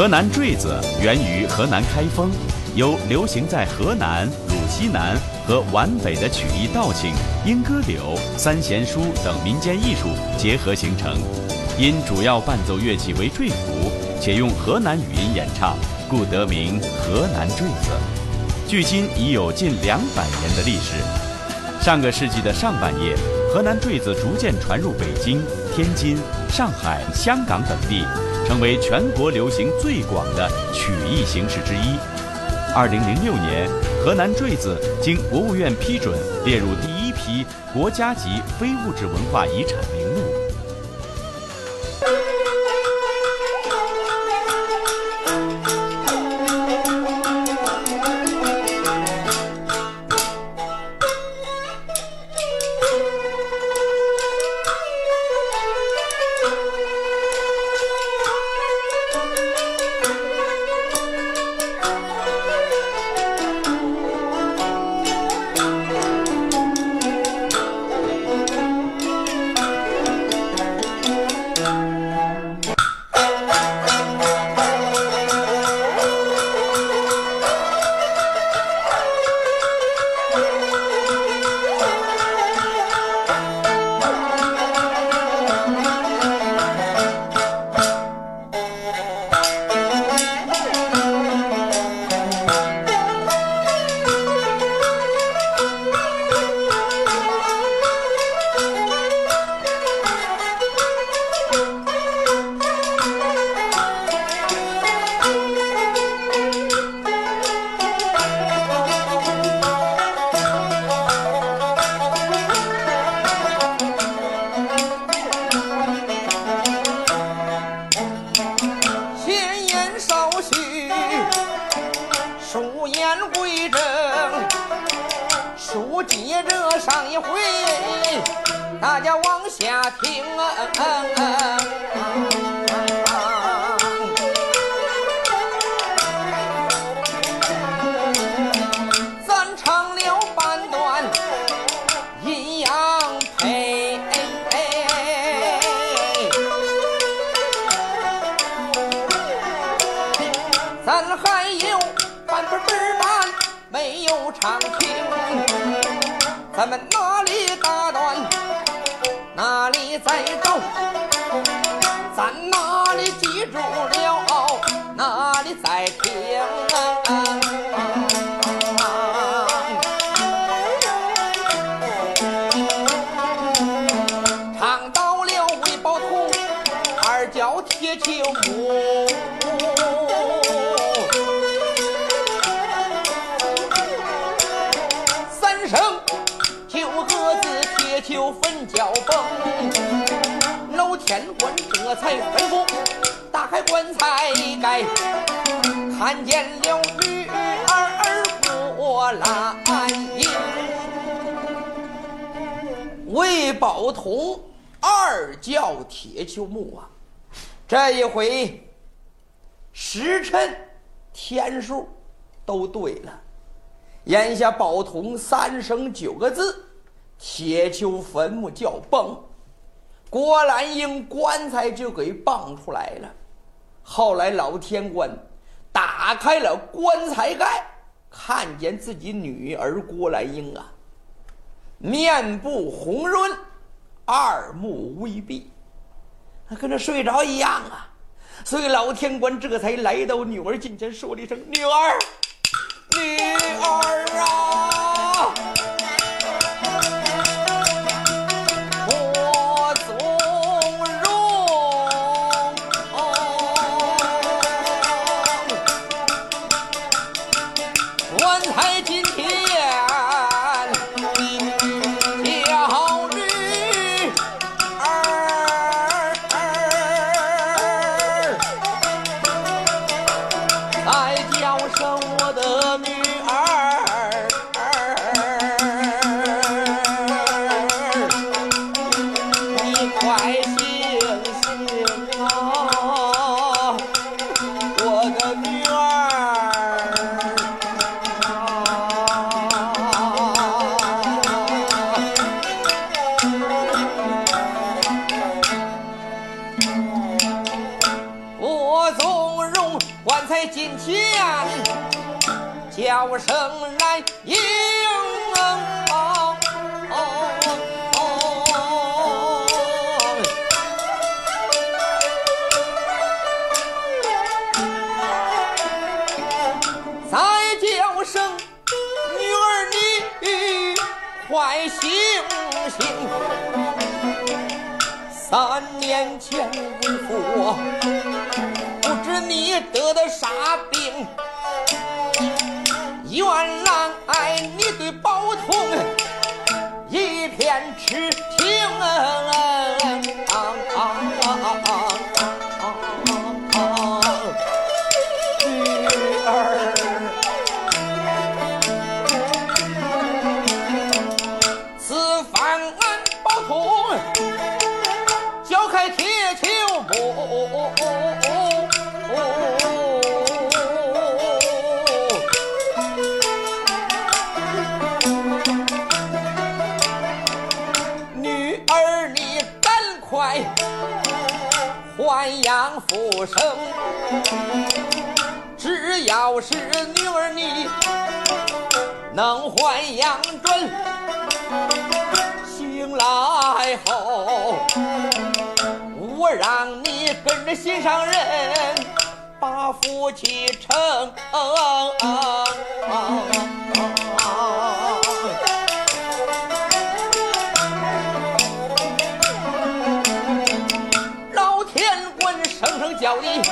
河南坠子源于河南开封，由流行在河南、鲁西南和皖北的曲艺道庆、莺歌柳、三弦书等民间艺术结合形成。因主要伴奏乐器为坠鼓，且用河南语音演唱，故得名河南坠子。距今已有近两百年的历史。上个世纪的上半叶，河南坠子逐渐传入北京、天津、上海、香港等地。成为全国流行最广的曲艺形式之一。二零零六年，河南坠子经国务院批准列入第一批国家级非物质文化遗产名录。铁锹木，三声九鸽子，铁锹坟脚崩，老天官这才吩咐打开棺材盖，看见了女儿我来。为宝同二叫铁锹木啊。这一回时辰天数都对了，眼下宝同三声九个字，铁球坟墓叫崩，郭兰英棺材就给蹦出来了。后来老天官。打开了棺材盖，看见自己女儿郭兰英啊，面部红润，二目微闭，跟那睡着一样啊。所以老天官这才来到女儿近前，说了一声：“女儿，女儿啊！”叫声来应。再叫声女儿你坏醒醒，三年前为父，不知你得的啥病，能还阳准，醒来后我让你跟着心上人把夫妻成。老天官生生叫你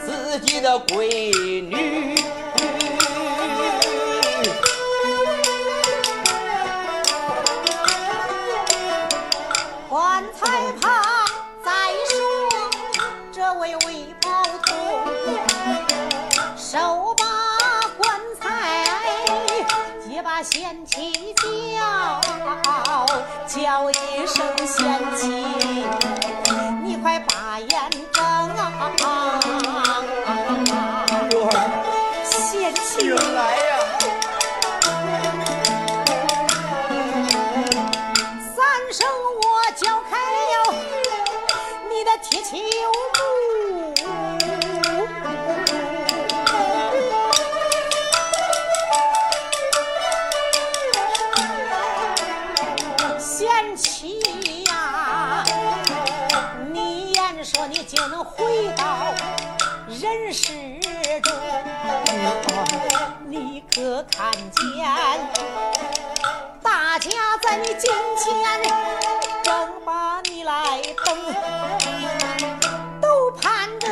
自己的闺女，叫一声贤妻，可看见大家在你近前正把你来等，都盼着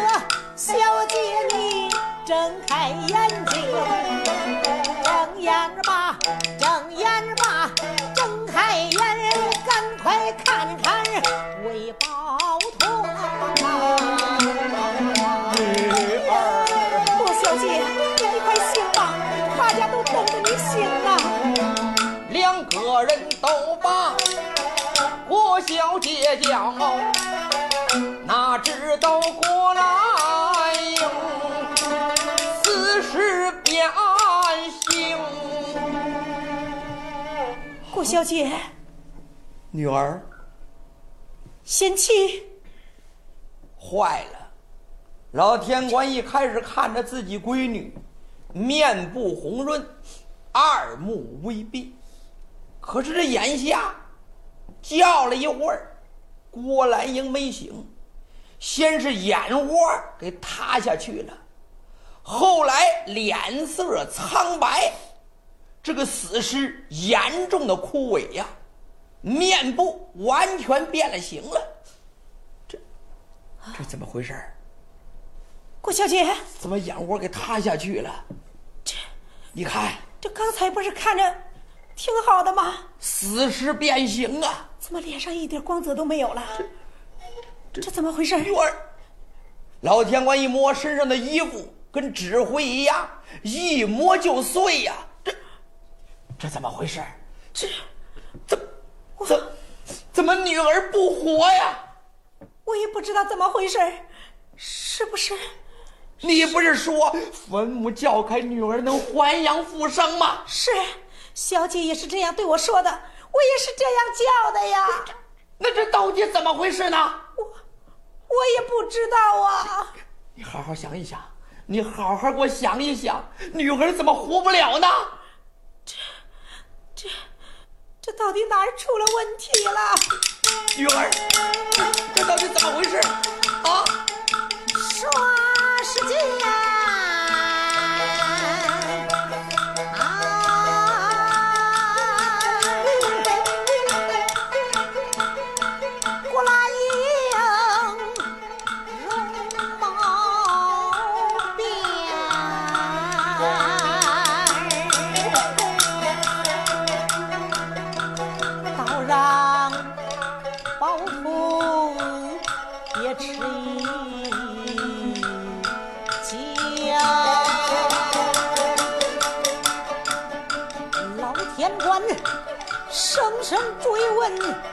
小姐你睁开眼个人都把郭小姐叫，哪知道郭兰英此时变心。郭小姐，女儿，贤妻，坏了！老天官一开始看着自己闺女，面部红润，二目微闭。可是这眼下叫了一会儿，郭兰英没醒，先是眼窝给塌下去了，后来脸色苍白，这个死尸严重的枯萎呀，面部完全变了形了。这这怎么回事郭小姐，怎么眼窝给塌下去了？这你看，这刚才不是看着？挺好的吗，死尸变形啊！怎么脸上一点光泽都没有了？这这怎么回事？玉儿，老天官一摸身上的衣服，跟纸灰一样，一摸就碎呀！这这怎么回事？这怎怎怎么女儿不活呀？我也不知道怎么回事，是不是？你不是说坟墓叫开，女儿能还阳复生吗？是。小姐也是这样对我说的，我也是这样叫的呀。那这到底怎么回事呢？我我也不知道啊。你好好想一想，你好好给我想一想，女儿怎么活不了呢？这这这到底哪儿出了问题了？女儿，这到底怎么回事？啊？问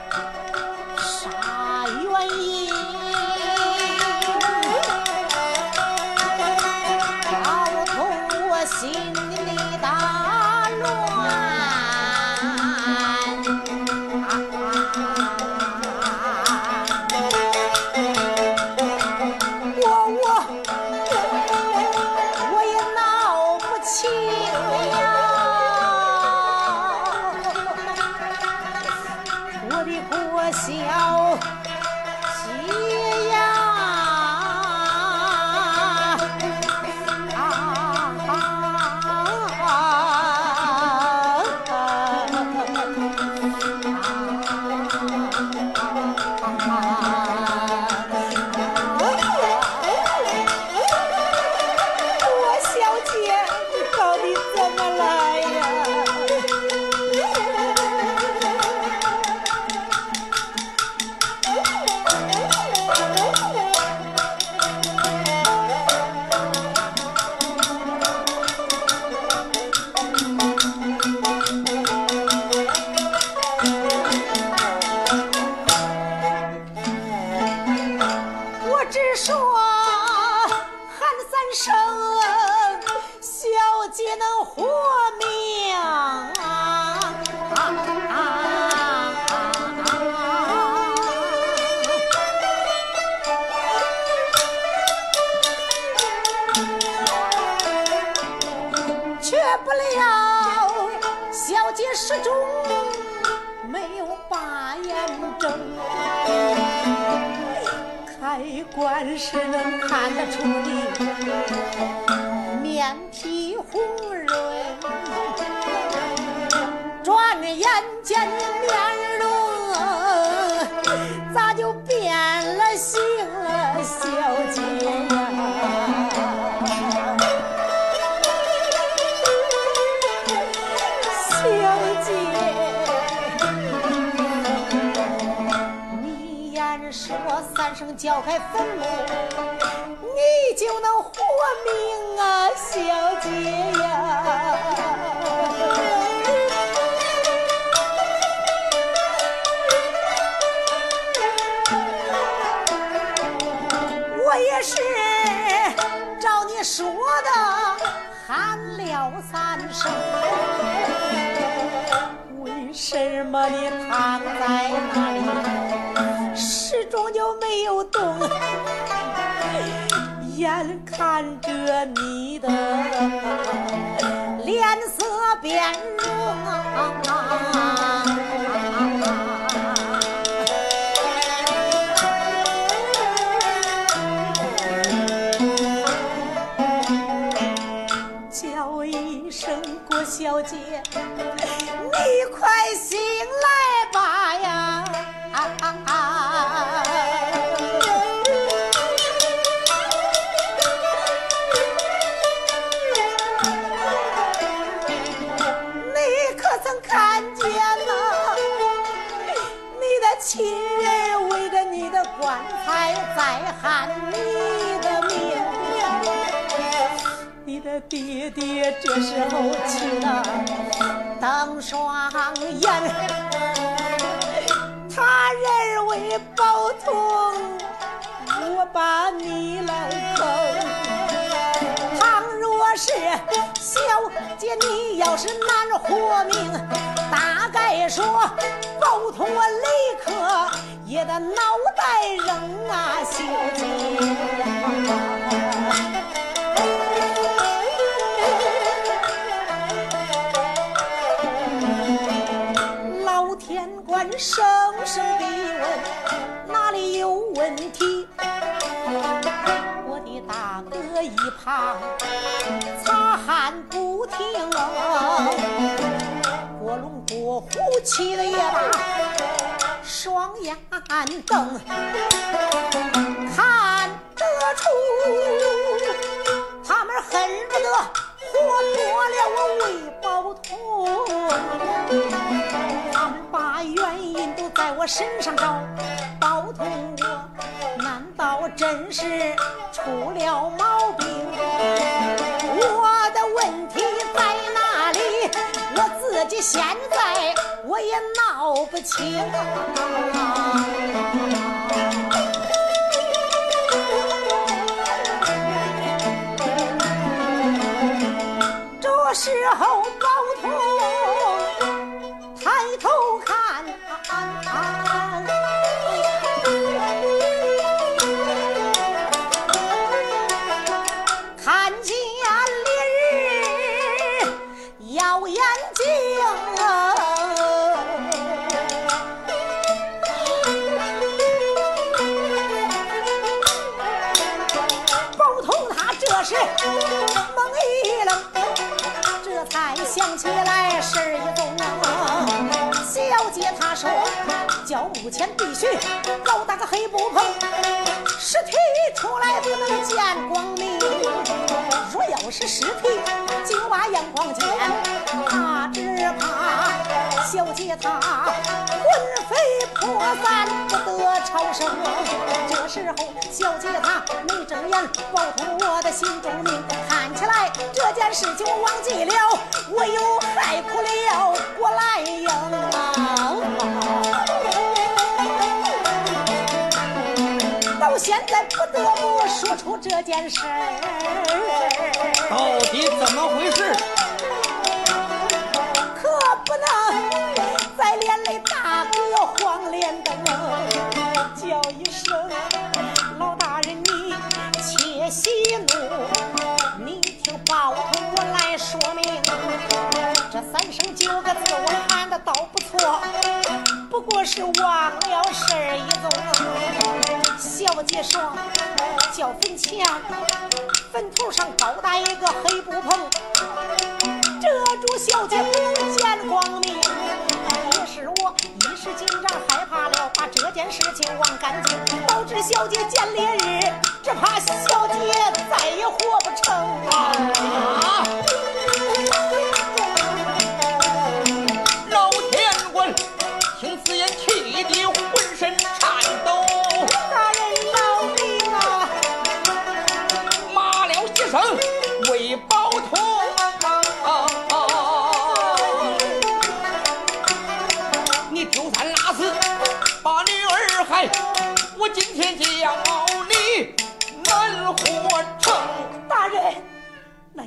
我也是照你说的喊了三声，为什么你躺在那里？始终就没有动，眼看着你的脸色变容，弟弟这时候气得瞪双眼。他认为宝通，我把你来坑。倘若是小姐你要是难活命，大概说宝通我立刻也得脑袋扔啊，小姐。声声地问哪里有问题，我的大哥一旁擦汗不停，过龙过虎气的也大，双眼瞪看得出，他们恨不得活剥了我魏宝通。在我身上找，包通我难道真是出了毛病？我的问题在哪里？我自己现在我也闹不清。这时候，包通抬头看，看见烈日，耀眼睛。包同他这时懵一愣，这才想起来，事儿一多。小姐她说。叫目前必须搞大个黑布棚，尸体出来不能见光明。若要是尸体就把阳光见，他只怕小姐她魂飞魄散不得超生。这时候小姐她没睁眼，抱通我的心中明，看起来这件事情我忘记了。我又害苦了，我来应啊！现在不得不说出这件事儿，到底怎么回事？可不能再连累大哥黄连灯，叫一声老大人你且息怒，你听包同我来说明。这三声九个字我喊的倒不错，不过是忘了事儿一宗。小姐说叫坟墙，坟头上高搭一个黑布棚，遮住小姐不见光明。也是我一时紧张害怕了，把这件事情忘干净，导致小姐见烈日，只怕小姐再也活不成啊！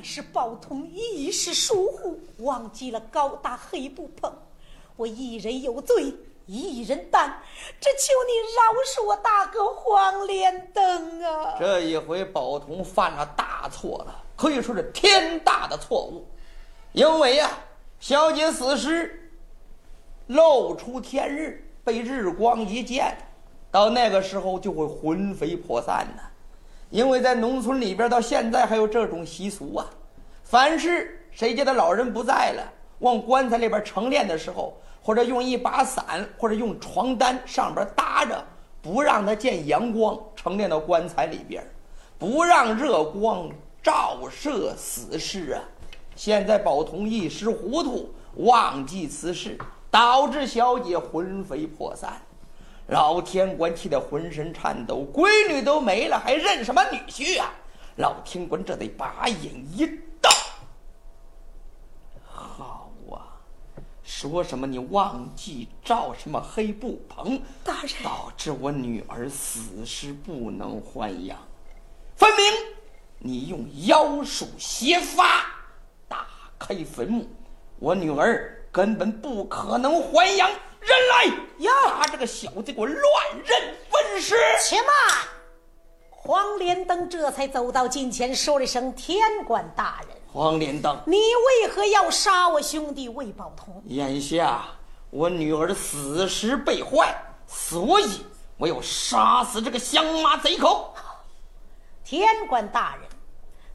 是宝通一时疏忽，忘记了高大黑布棚，我一人有罪，一人担，只求你饶恕我大哥黄连灯啊！这一回宝通犯了大错了，可以说是天大的错误，因为呀、小姐死时露出天日，被日光一见，到那个时候就会魂飞魄散呐。因为在农村里边，到现在还有这种习俗啊，凡是谁家的老人不在了，往棺材里边盛殓的时候，或者用一把伞，或者用床单上边搭着，不让他见阳光，盛殓到棺材里边，不让热光照射死尸啊。现在宝通一时糊涂，忘记此事，导致小姐魂飞魄散。老天官气得浑身颤抖，闺女都没了，还认什么女婿啊？老天官这得把眼一瞪，好啊，说什么你忘记罩什么黑布棚，大人导致我女儿死尸不能还阳，分明你用妖术邪法打开坟墓，我女儿根本不可能还阳。人来呀把这个小子给我乱认分尸！且慢！黄连灯这才走到近前，说了一声：“天官大人，黄连灯，你为何要杀我兄弟魏宝通？眼下我女儿死时被坏，所以我要杀死这个乡妈贼寇。天官大人，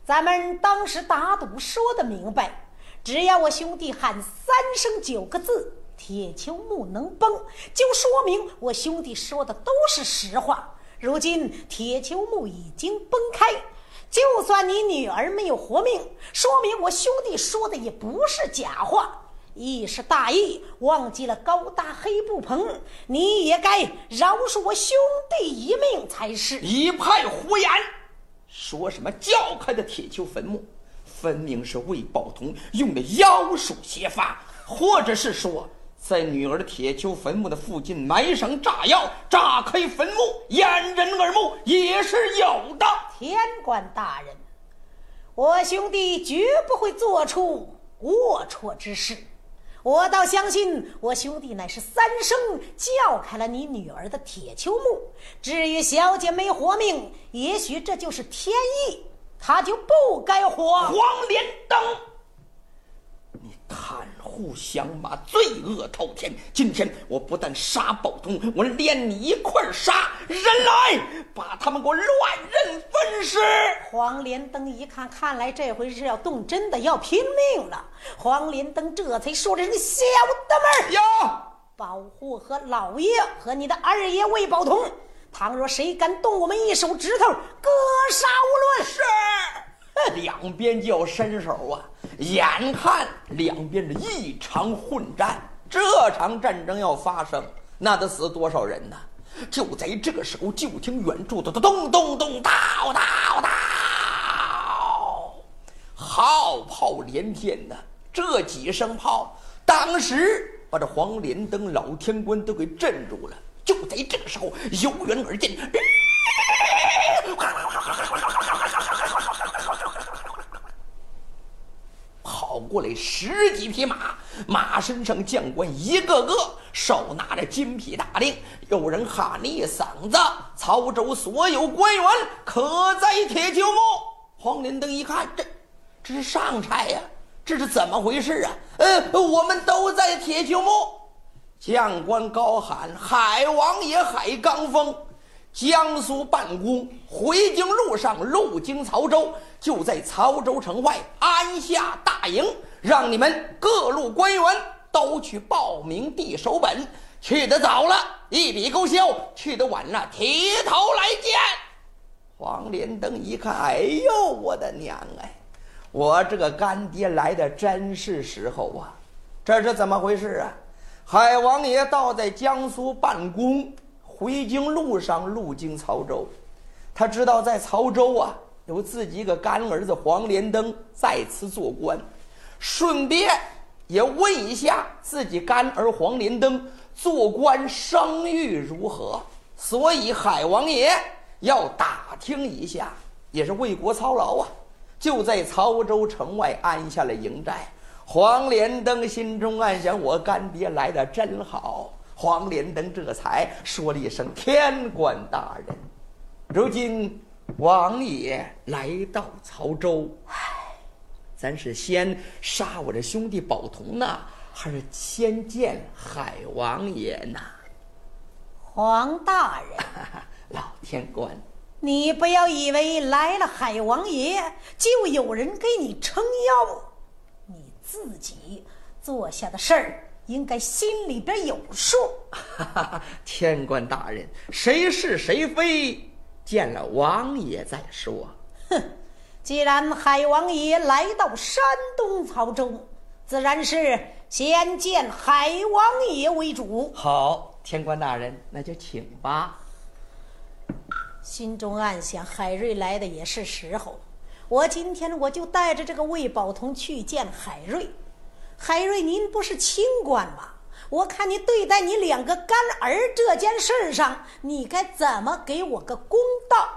咱们当时打赌说的明白，只要我兄弟喊三声九个字，铁球木能崩，就说明我兄弟说的都是实话。如今铁球木已经崩开，就算你女儿没有活命，说明我兄弟说的也不是假话。一时大意，忘记了高大黑布棚，你也该饶恕我兄弟一命才是。一派胡言，说什么叫开的铁球坟墓，分明是魏宝同用的妖术邪法，或者是说在女儿的铁锹坟墓的附近埋上炸药，炸开坟墓，掩人耳目，也是有的。天官大人，我兄弟绝不会做出龌龊之事。我倒相信，我兄弟乃是三声叫开了你女儿的铁锹墓。至于小姐没活命，也许这就是天意，她就不该活。黄连灯，你贪互相骂，罪恶滔天。今天我不但杀宝通，我连你一块杀。人来，把他们给我乱刃分尸。黄连登一看，看来这回是要动真的，要拼命了。黄连登这才说：“这小的们呀，保护和老爷和你的二爷魏宝通，倘若谁敢动我们一手指头，格杀勿论。”是。两边就要伸手啊！眼看两边的一场混战，这场战争要发生，那得死多少人呢？就在这个时候，就听远处的咚咚咚，到到到，号炮连天呐！这几声炮，当时把这黄连登老天官都给镇住了。就在这个时候，由远而近。过来十几匹马，马身上将官一个个手拿着金皮大令，有人喊了一嗓子：“曹州所有官员可在铁球木。”黄连登一看，这这是上差呀，这是怎么回事啊？呃，我们都在铁球木。将官高喊：“海王爷海刚峰！”江苏办公回京路上路经曹州，就在曹州城外安下大营，让你们各路官员都去报名递手本。去得早了，一笔勾销；去得晚了，提头来见。黄连登一看，哎呦，我的娘哎！我这个干爹来的真是时候啊！这是怎么回事啊？海王爷倒在江苏办公。回京路上路经曹州，他知道在曹州啊有自己一个干儿子黄连登在此做官，顺便也问一下自己干儿黄连登做官声誉如何。所以海王爷要打听一下，也是为国操劳啊，就在曹州城外安下了营寨。黄连登心中暗想：我干爹来的真好。黄连登这才说了一声：“天官大人，如今王爷来到曹州，唉，咱是先杀我这兄弟宝同呢，还是先见海王爷呢？”黄大人，老天官，你不要以为来了海王爷就有人给你撑腰，你自己做下的事儿。应该心里边有数。天官大人，谁是谁非，见了王爷再说。哼，既然海王爷来到山东曹州，自然是先见海王爷为主。好，天官大人，那就请吧。心中暗想，海瑞来的也是时候，我今天我就带着这个魏宝同去见海瑞。海瑞，您不是清官吗？我看你对待你两个干儿这件事上，你该怎么给我个公道？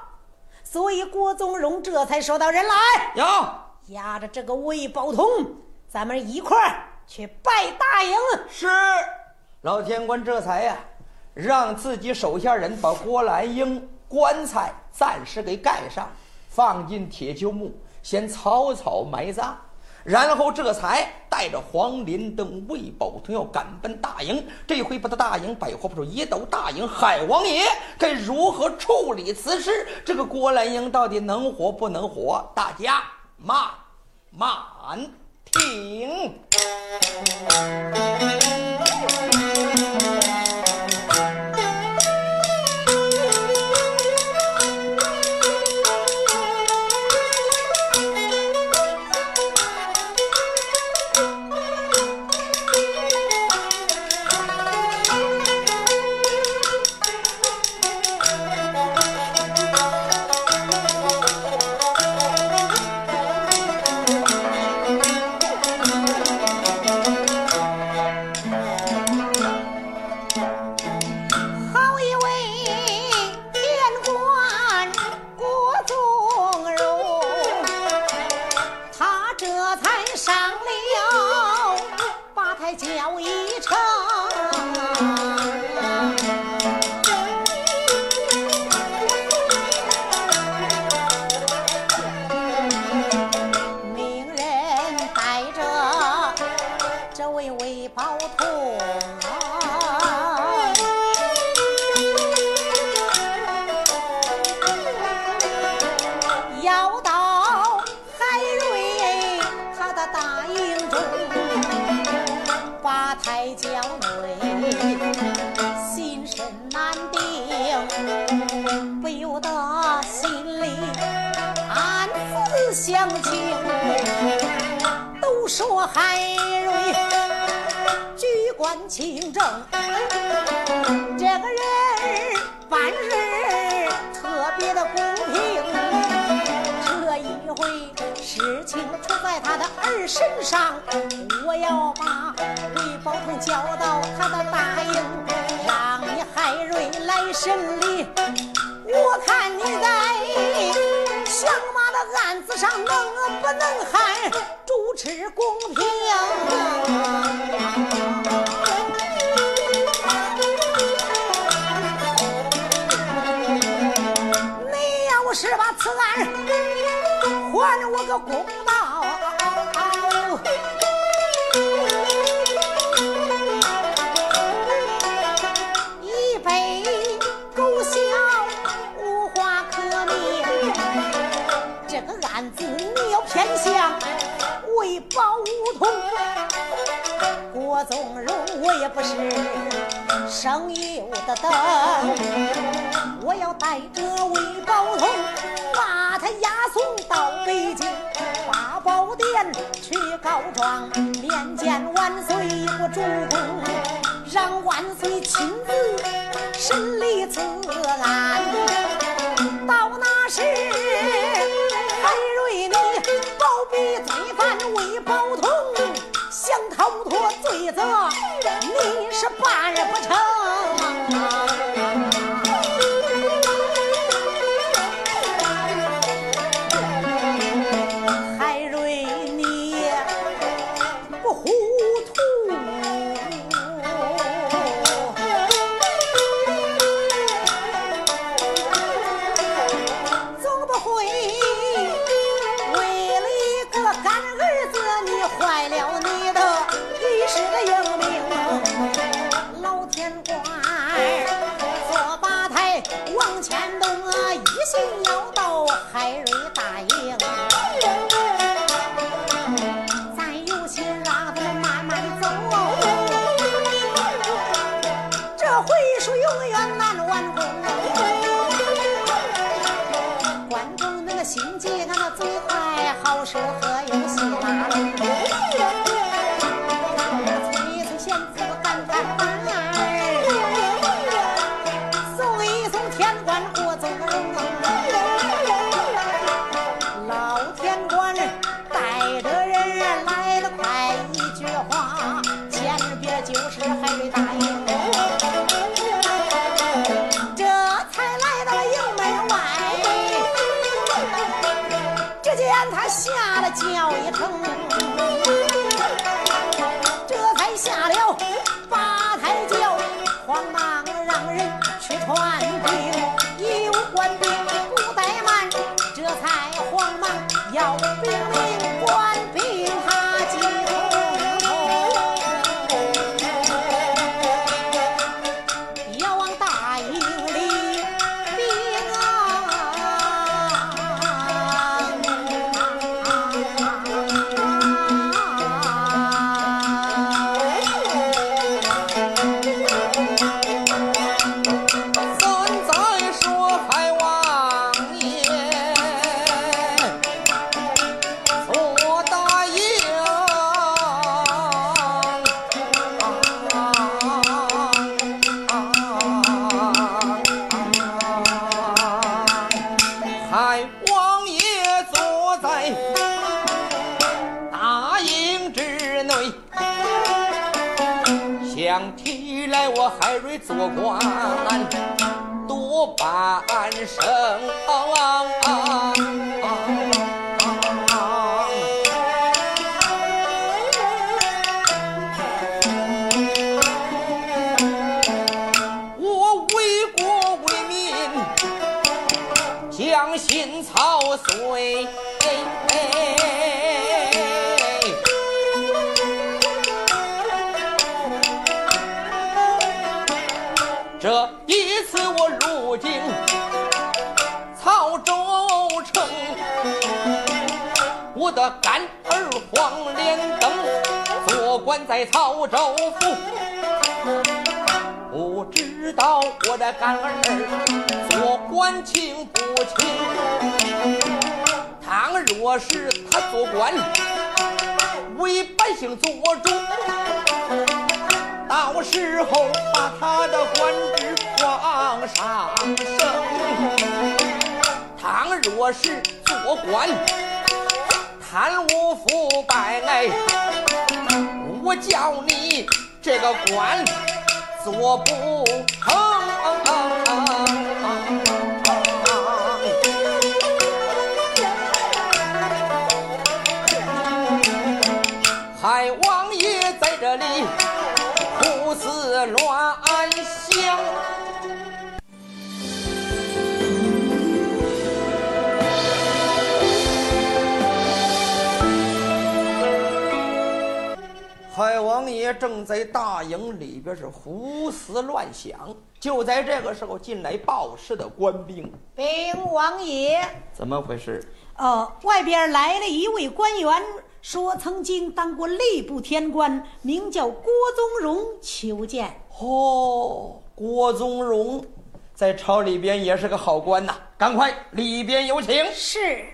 所以郭宗荣这才说到：“人来，有押着这个魏宝通，咱们一块儿去拜大营。”是，老天官这才呀，让自己手下人把郭兰英棺材暂时给盖上，放进铁锹墓，先草草埋葬。然后这才带着黄林登、魏宝通要赶奔大营，这回不到大营，百花不说，一斗大营，海王爷该如何处理此事，这个郭兰英到底能活不能活，大家慢慢。停。公道已被勾销，无话可明。这个案子你要偏向魏宝通，郭宗荣我也不是省油的灯，我要带着魏宝通。他押送到北京八宝殿去告状，面见万岁我主公，让万岁亲自审理此案。到那时，海瑞你包庇罪犯魏宝通，想逃脱罪责，你是办不成。心急，它那最快，好说和又喜拉。想起来我海瑞做官多半生。我为国为民，将心操碎。的干儿黄连登做官在曹州府，不知道我的干儿做官清不清？倘若是他做官为百姓做主。到时候把他的官职往上升。倘若是做官贪污腐败，我叫你这个官做不成。海王爷正在大营里边是胡思乱想。就在这个时候，进来报事的官兵。禀王爷，怎么回事？呃，外边来了一位官员。说曾经当过吏部天官，名叫郭宗荣，求见。哦，郭宗荣在朝里边也是个好官呐，赶快里边有请。是，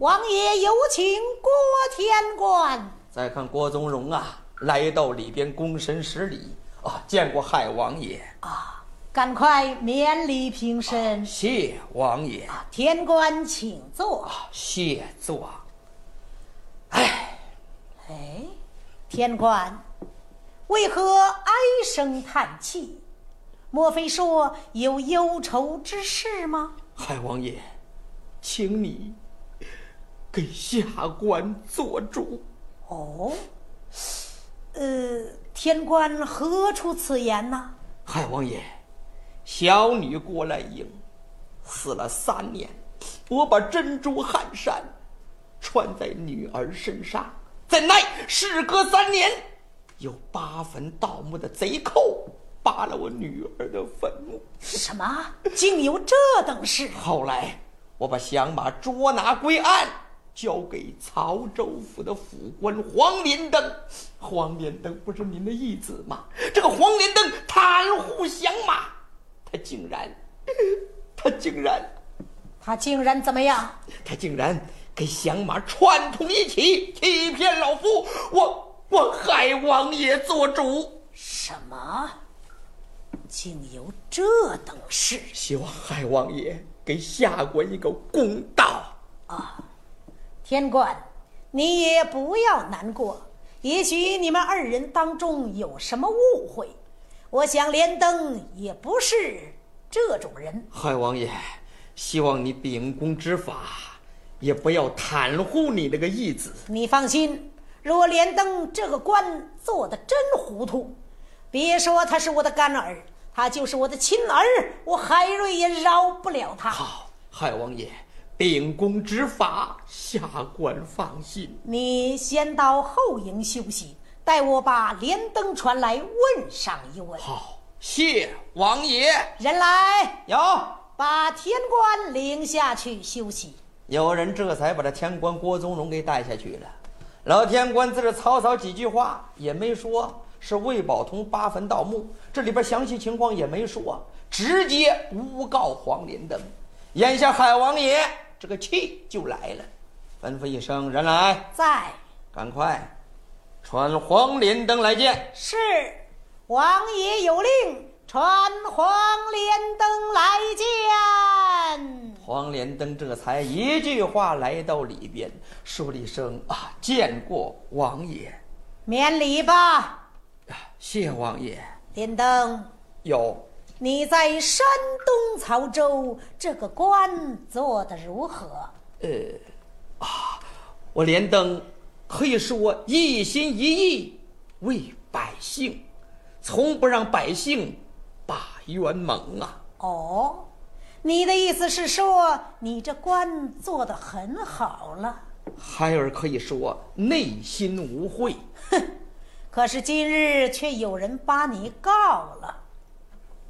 王爷有请郭天官。再看郭宗荣啊，来到里边躬身施礼啊，见过海王爷啊，赶快免礼平身。谢王爷。天官请坐。谢坐。哎，哎，天官，为何唉声叹气？莫非说有忧愁之事吗？海王爷，请你给下官做主。哦，呃，天官何出此言呢？海王爷，小女郭兰英，死了三年，我把珍珠汗衫。穿在女儿身上，怎奈事隔三年，有八坟盗墓的贼寇扒了我女儿的坟墓。什么？竟有这等事？后来我把响马捉拿归案，交给曹州府的府官黄连登。黄连登不是您的义子吗？这个黄连登袒护响马，他竟然，他竟然，他竟然怎么样？他竟然。跟响马串通一起，欺骗老夫，我我海王爷做主。什么？竟有这等事？希望海王爷给下官一个公道啊！天官，你也不要难过。也许你们二人当中有什么误会。我想连登也不是这种人。海王爷，希望你秉公执法。也不要袒护你那个义子。你放心，若连登这个官做的真糊涂，别说他是我的干儿，他就是我的亲儿，我海瑞也饶不了他。好，海王爷，秉公执法，下官放心。你先到后营休息，待我把连登传来问上一问。好，谢王爷。人来，有，把天官领下去休息。有人这才把这天官郭宗荣给带下去了。老天官自这草草几句话也没说，是魏宝通八坟盗墓，这里边详细情况也没说，直接诬告黄连登。眼下海王爷这个气就来了，吩咐一声：“人来，在，赶快传黄连灯来见。”是，王爷有令，传黄连灯来见。黄连灯这才一句话来到里边，说了一声：“啊，见过王爷，免礼吧。”谢王爷。连灯，有，你在山东曹州这个官做得如何？呃，啊我连登可以说一心一意为百姓，从不让百姓把冤蒙啊。哦，你的意思是说你这官做得很好了？孩儿可以说内心无愧。哼。可是今日却有人把你告了。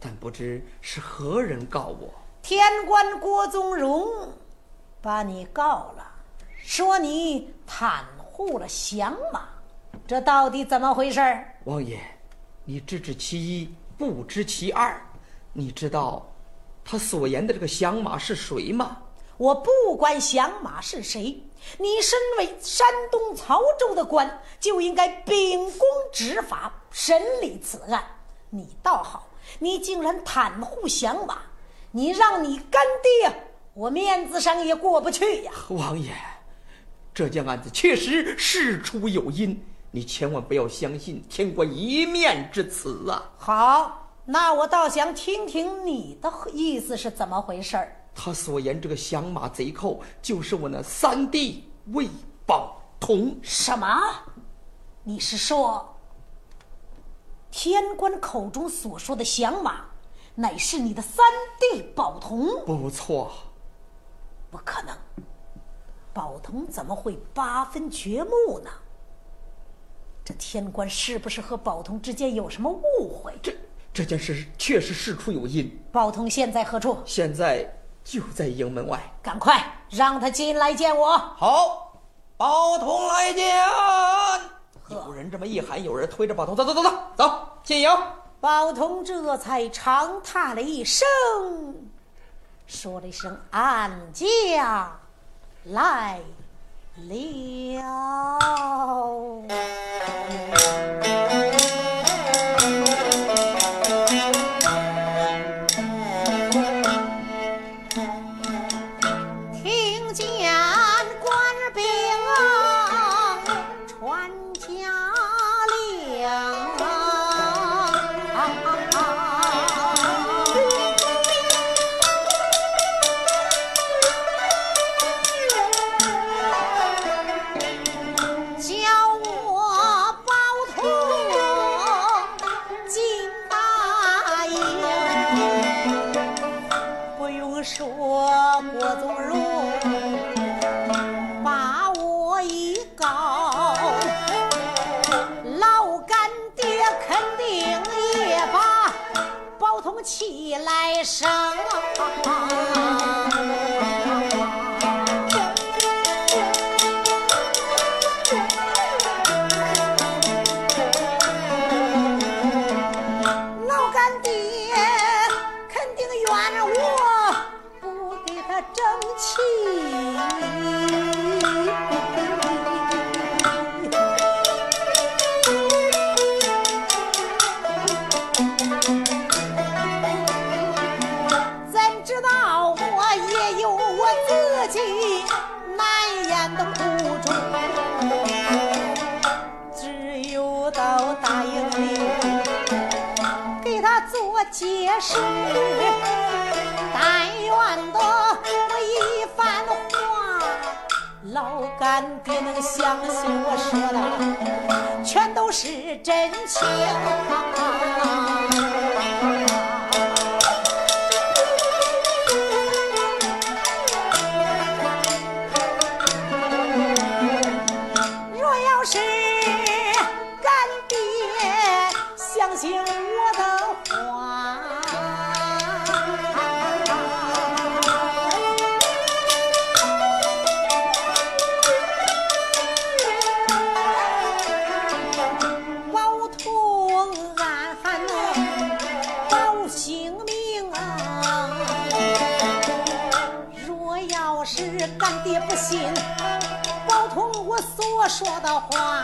但不知是何人告我？天官郭宗荣把你告了，说你袒护了降马，这到底怎么回事儿？王爷，你只知其一，不知其二。你知道他所言的这个降马是谁吗？我不管降马是谁，你身为山东曹州的官，就应该秉公执法审理此案。你倒好，你竟然袒护降马，你让你干爹，我面子上也过不去呀！王爷，这件案子确实事出有因，你千万不要相信天官一面之词啊！好，那我倒想听听你的意思是怎么回事儿。他所言这个降马贼寇，就是我那三弟魏宝同。什么？你是说，天官口中所说的响马，乃是你的三弟宝童？不错，不可能，宝童怎么会八分掘墓呢？这天官是不是和宝童之间有什么误会？这这件事确实事出有因。宝童现在何处？现在就在营门外。赶快让他进来见我。好，宝童来见。有人这么一喊，有人推着宝同走走走走走进营。宝同这才长叹了一声，说了一声“俺家来了”。做解释，但愿得我一番话，老干爹能相信我说的全都是真情。说的话，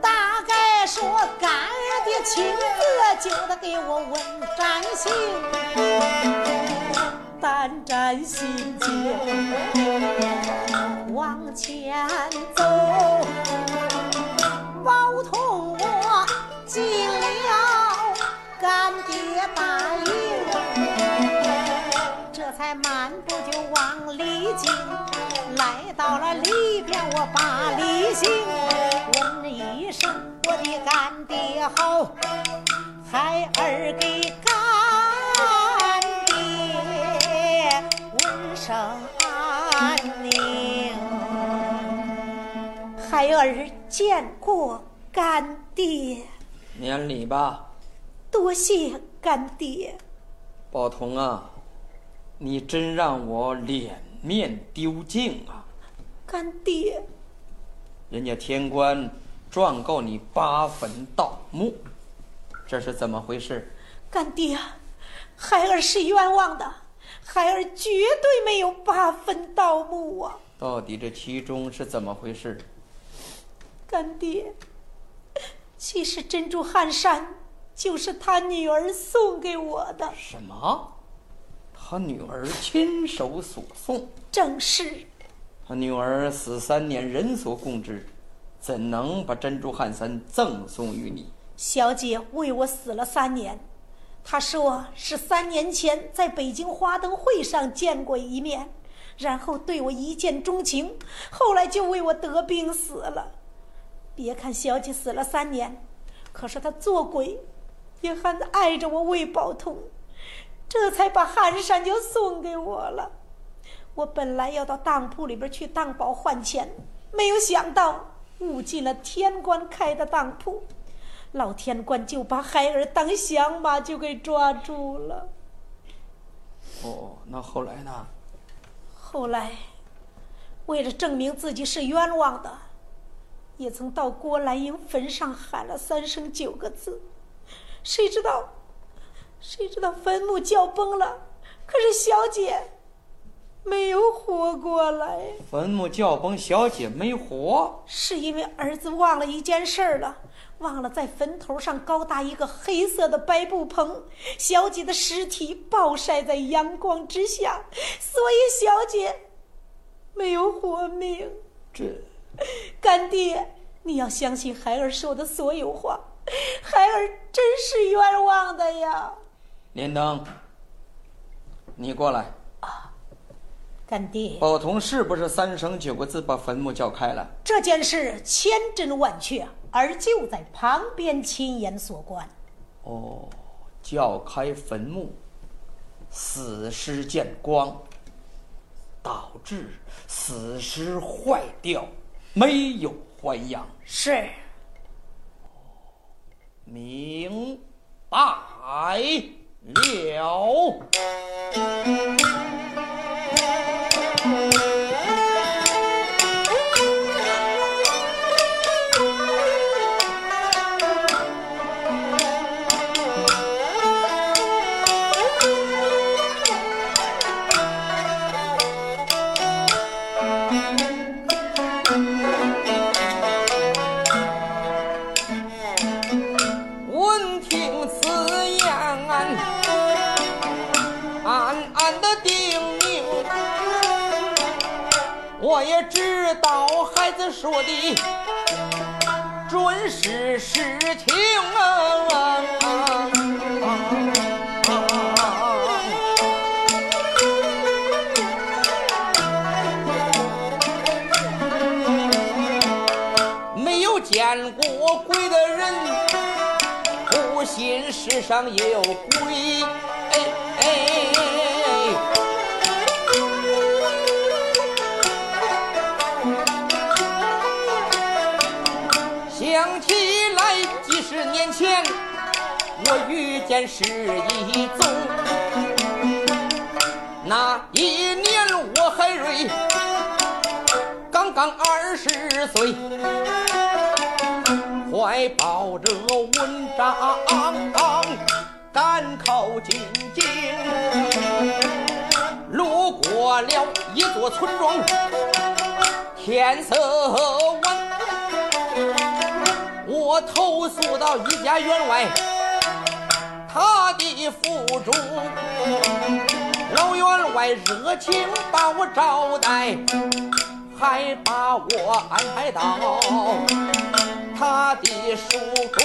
大概说干爹亲自就得给我问占心，胆战心惊，往前走，包同我进了干爹大营，这才慢步就往里进。到了里边，我把礼行，问一声我的干爹好，孩儿给干爹问声安宁。孩儿见过干爹，免礼吧，多谢干爹。宝童啊，你真让我脸面丢尽啊！干爹，人家天官状告你八坟盗墓，这是怎么回事？干爹，孩儿是冤枉的，孩儿绝对没有八坟盗墓啊！到底这其中是怎么回事？干爹，其实珍珠汗衫就是他女儿送给我的，什么？他女儿亲手所送？正是。他女儿死三年，人所共知，怎能把珍珠汗衫赠送于你？小姐为我死了三年，她说是三年前在北京花灯会上见过一面，然后对我一见钟情，后来就为我得病死了。别看小姐死了三年，可是她做鬼也还爱着我魏宝通，这才把汗衫就送给我了。我本来要到当铺里边去当宝换钱，没有想到误进了天官开的当铺，老天官就把孩儿当响马就给抓住了。哦，那后来呢？后来，为了证明自己是冤枉的。也曾到郭兰英坟上喊了三声九个字，谁知道，谁知道坟墓叫崩了，可是小姐没有活过来。坟墓叫崩，小姐没活，是因为儿子忘了一件事了，忘了在坟头上高搭一个黑色的白布棚，小姐的尸体暴晒在阳光之下，所以小姐没有活命。这。干爹，你要相信孩儿说的所有话，孩儿真是冤枉的呀。连灯，你过来。啊，干爹，宝童是不是三声九个字把坟墓叫开了？这件事千真万确，而就在旁边亲眼所观。哦，叫开坟墓，死尸见光，导致死尸坏掉。没有还阳，是，明白了。知道孩子说的准是实情啊！没有见过鬼的人，不信世上也有鬼。我遇见是一宗，那一年我还瑞，刚刚二十岁，怀抱着文章赶考进京，路过了一座村庄，天色晚，我投宿到一家员外。他的府中老员外热情把我招待，还把我安排到他的书中。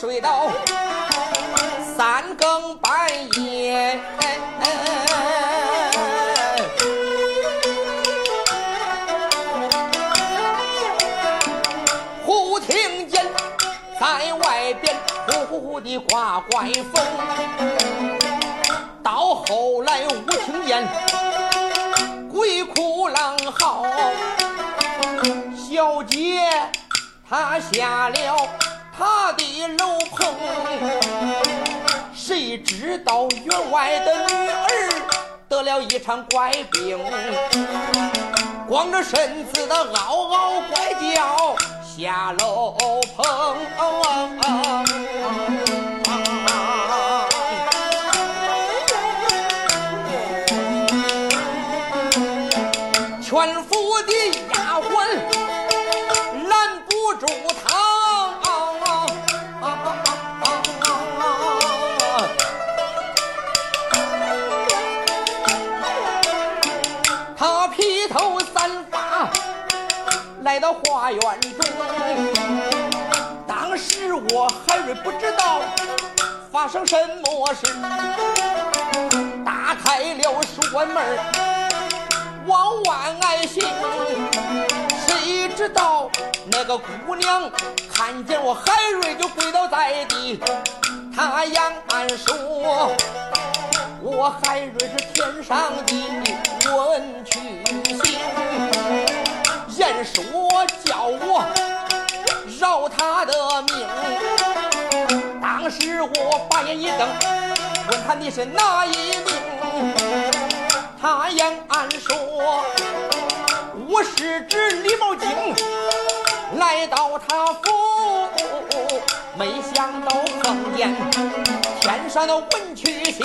睡到三更半夜。刮怪风，到后来我听见鬼哭狼嚎，小姐她下了她的楼棚，谁知道员外的女儿得了一场怪病，光着身子的嗷嗷怪叫下楼棚。的丫鬟拦不住他，他披头散发来到花园中。当时我海瑞不知道发生什么事，打开了书馆门往外行，谁知道那个姑娘看见我海瑞就跪倒在地，她扬言说：“我海瑞是天上的文曲星，人说叫我饶他的命。”当时我把眼一瞪，问他你是哪一名？他言俺说我是指李茂京，来到他府，没想到碰见天上的文曲星！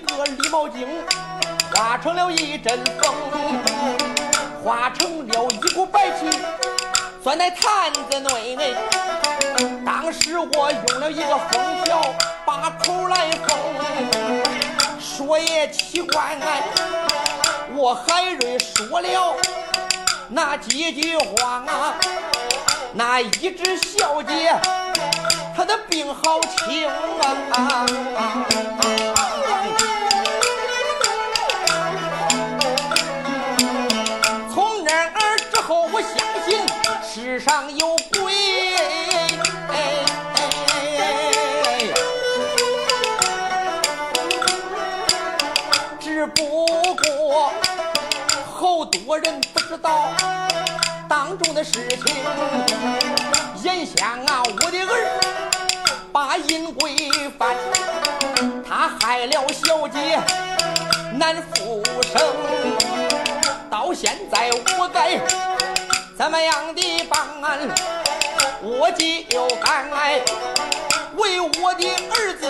个绿毛巾化成了一阵风，化成了一股白气，钻在坛子内内。当时我用了一个风条把口来封，说也奇怪，我海瑞说了那几句话啊，那一只小姐她的病好轻啊。从那儿之后，我相信世上有鬼。只不过好多人不知道当中的事情。眼下啊，我的儿把淫规犯，他害了小姐难复生。到现在我该怎么样的办案？我就敢为我的儿子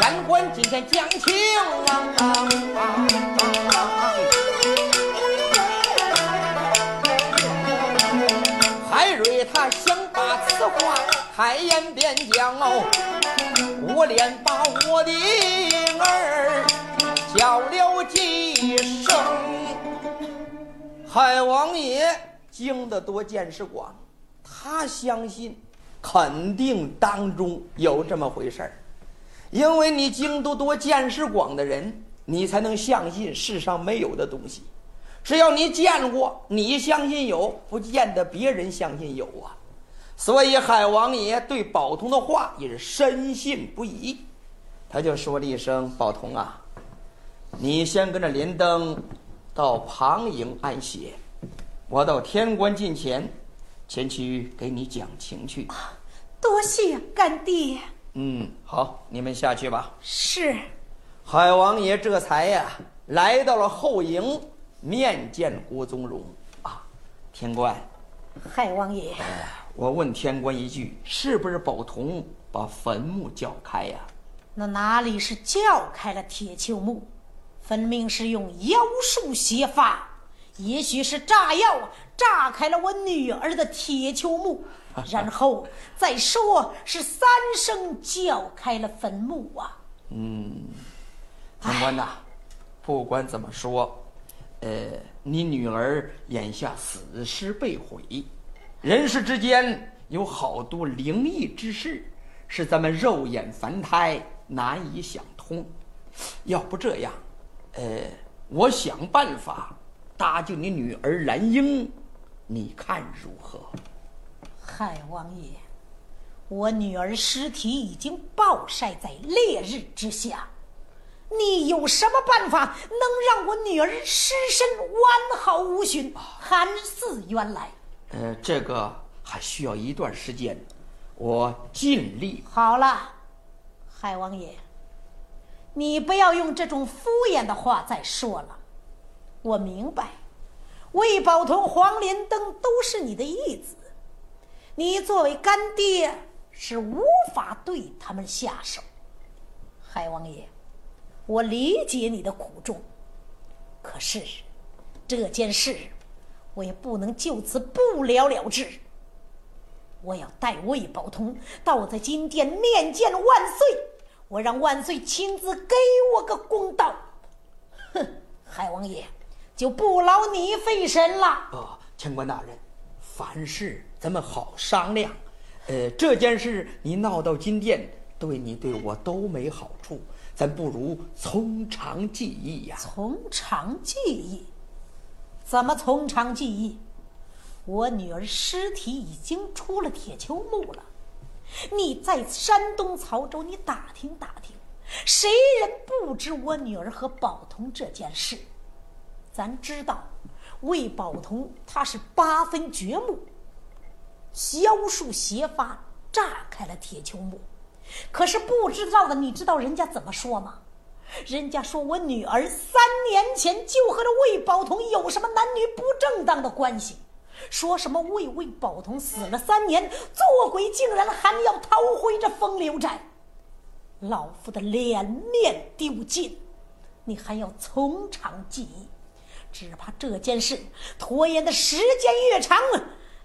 天官今天讲情海瑞他想把此话开言便讲哦，我连把我的儿叫了几声。海王爷经得多见识广，他相信肯定当中有这么回事儿，因为你经得多见识广的人，你才能相信世上没有的东西。只要你见过，你相信有，不见得别人相信有啊。所以海王爷对宝通的话也是深信不疑，他就说了一声：“宝通啊，你先跟着连登到旁营安歇，我到天官近前前去给你讲情去。”多谢干爹。嗯，好，你们下去吧。是，海王爷这才呀来到了后营，面见郭宗荣啊，天官，海王爷，我问天官一句，是不是宝童把坟墓叫开呀？那哪里是叫开了铁球墓？分明是用妖术邪法，也许是炸药炸开了我女儿的铁球墓，然后再说是三声叫开了坟墓啊。嗯，天官呐，不管怎么说，呃，你女儿眼下死尸被毁，人世之间有好多灵异之事，是咱们肉眼凡胎难以想通。要不这样，呃，我想办法搭救你女儿兰英，你看如何？海王爷，我女儿尸体已经暴晒在烈日之下，你有什么办法能让我女儿尸身完好无损，还似原来？呃，这个还需要一段时间，我尽力。好了，海王爷，你不要用这种敷衍的话再说了。我明白，魏宝同、黄连登都是你的义子，你作为干爹是无法对他们下手。海王爷，我理解你的苦衷，可是这件事我也不能就此不了了之。我要带魏宝通到在金殿面见万岁，我让万岁亲自给我个公道。哼，海王爷，就不劳你费神了。哦，清官大人，凡事咱们好商量。呃，这件事你闹到金殿，对你对我都没好处，咱不如从长计议呀。从长计议？怎么从长计议？我女儿尸体已经出了铁锹墓了，你在山东曹州，你打听打听，谁人不知我女儿和宝同这件事？咱知道，魏宝同他是八分掘墓，妖术邪法炸开了铁锹墓。可是不知道的，你知道人家怎么说吗？人家说我女儿三年前就和这魏宝同有什么男女不正当的关系，说什么魏魏宝同死了三年，做鬼竟然还要逃回这风流寨，老夫的脸面丢尽，你还要从长计议，只怕这件事拖延的时间越长，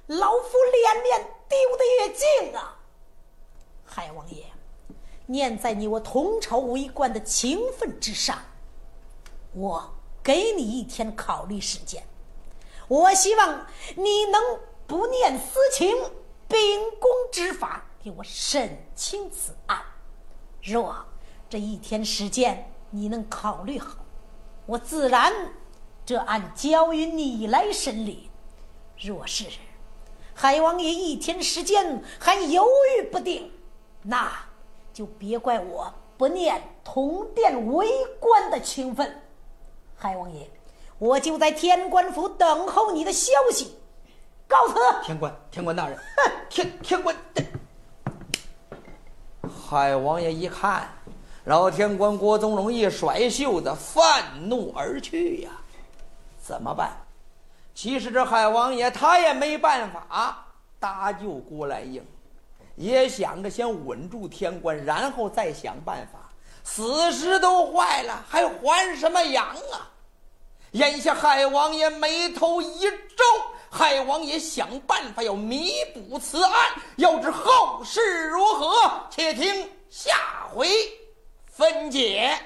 老夫脸面丢的越尽啊！海王爷。念在你我同朝为官的情分之上，我给你一天考虑时间。我希望你能不念私情，秉公执法，给我审清此案。若这一天时间你能考虑好，我自然这案交于你来审理。若是海王爷一天时间还犹豫不定，那……就别怪我不念同殿为官的情分，海王爷，我就在天官府等候你的消息。告辞。天官，天官大人，天天官。海王爷一看，老天官郭宗荣一甩袖子，愤怒而去呀！怎么办？其实这海王爷他也没办法搭救郭兰英。也想着先稳住天官，然后再想办法。死尸都坏了，还还什么阳啊？眼下海王爷眉头一皱，海王爷想办法要弥补此案。要知后事如何，且听下回分解。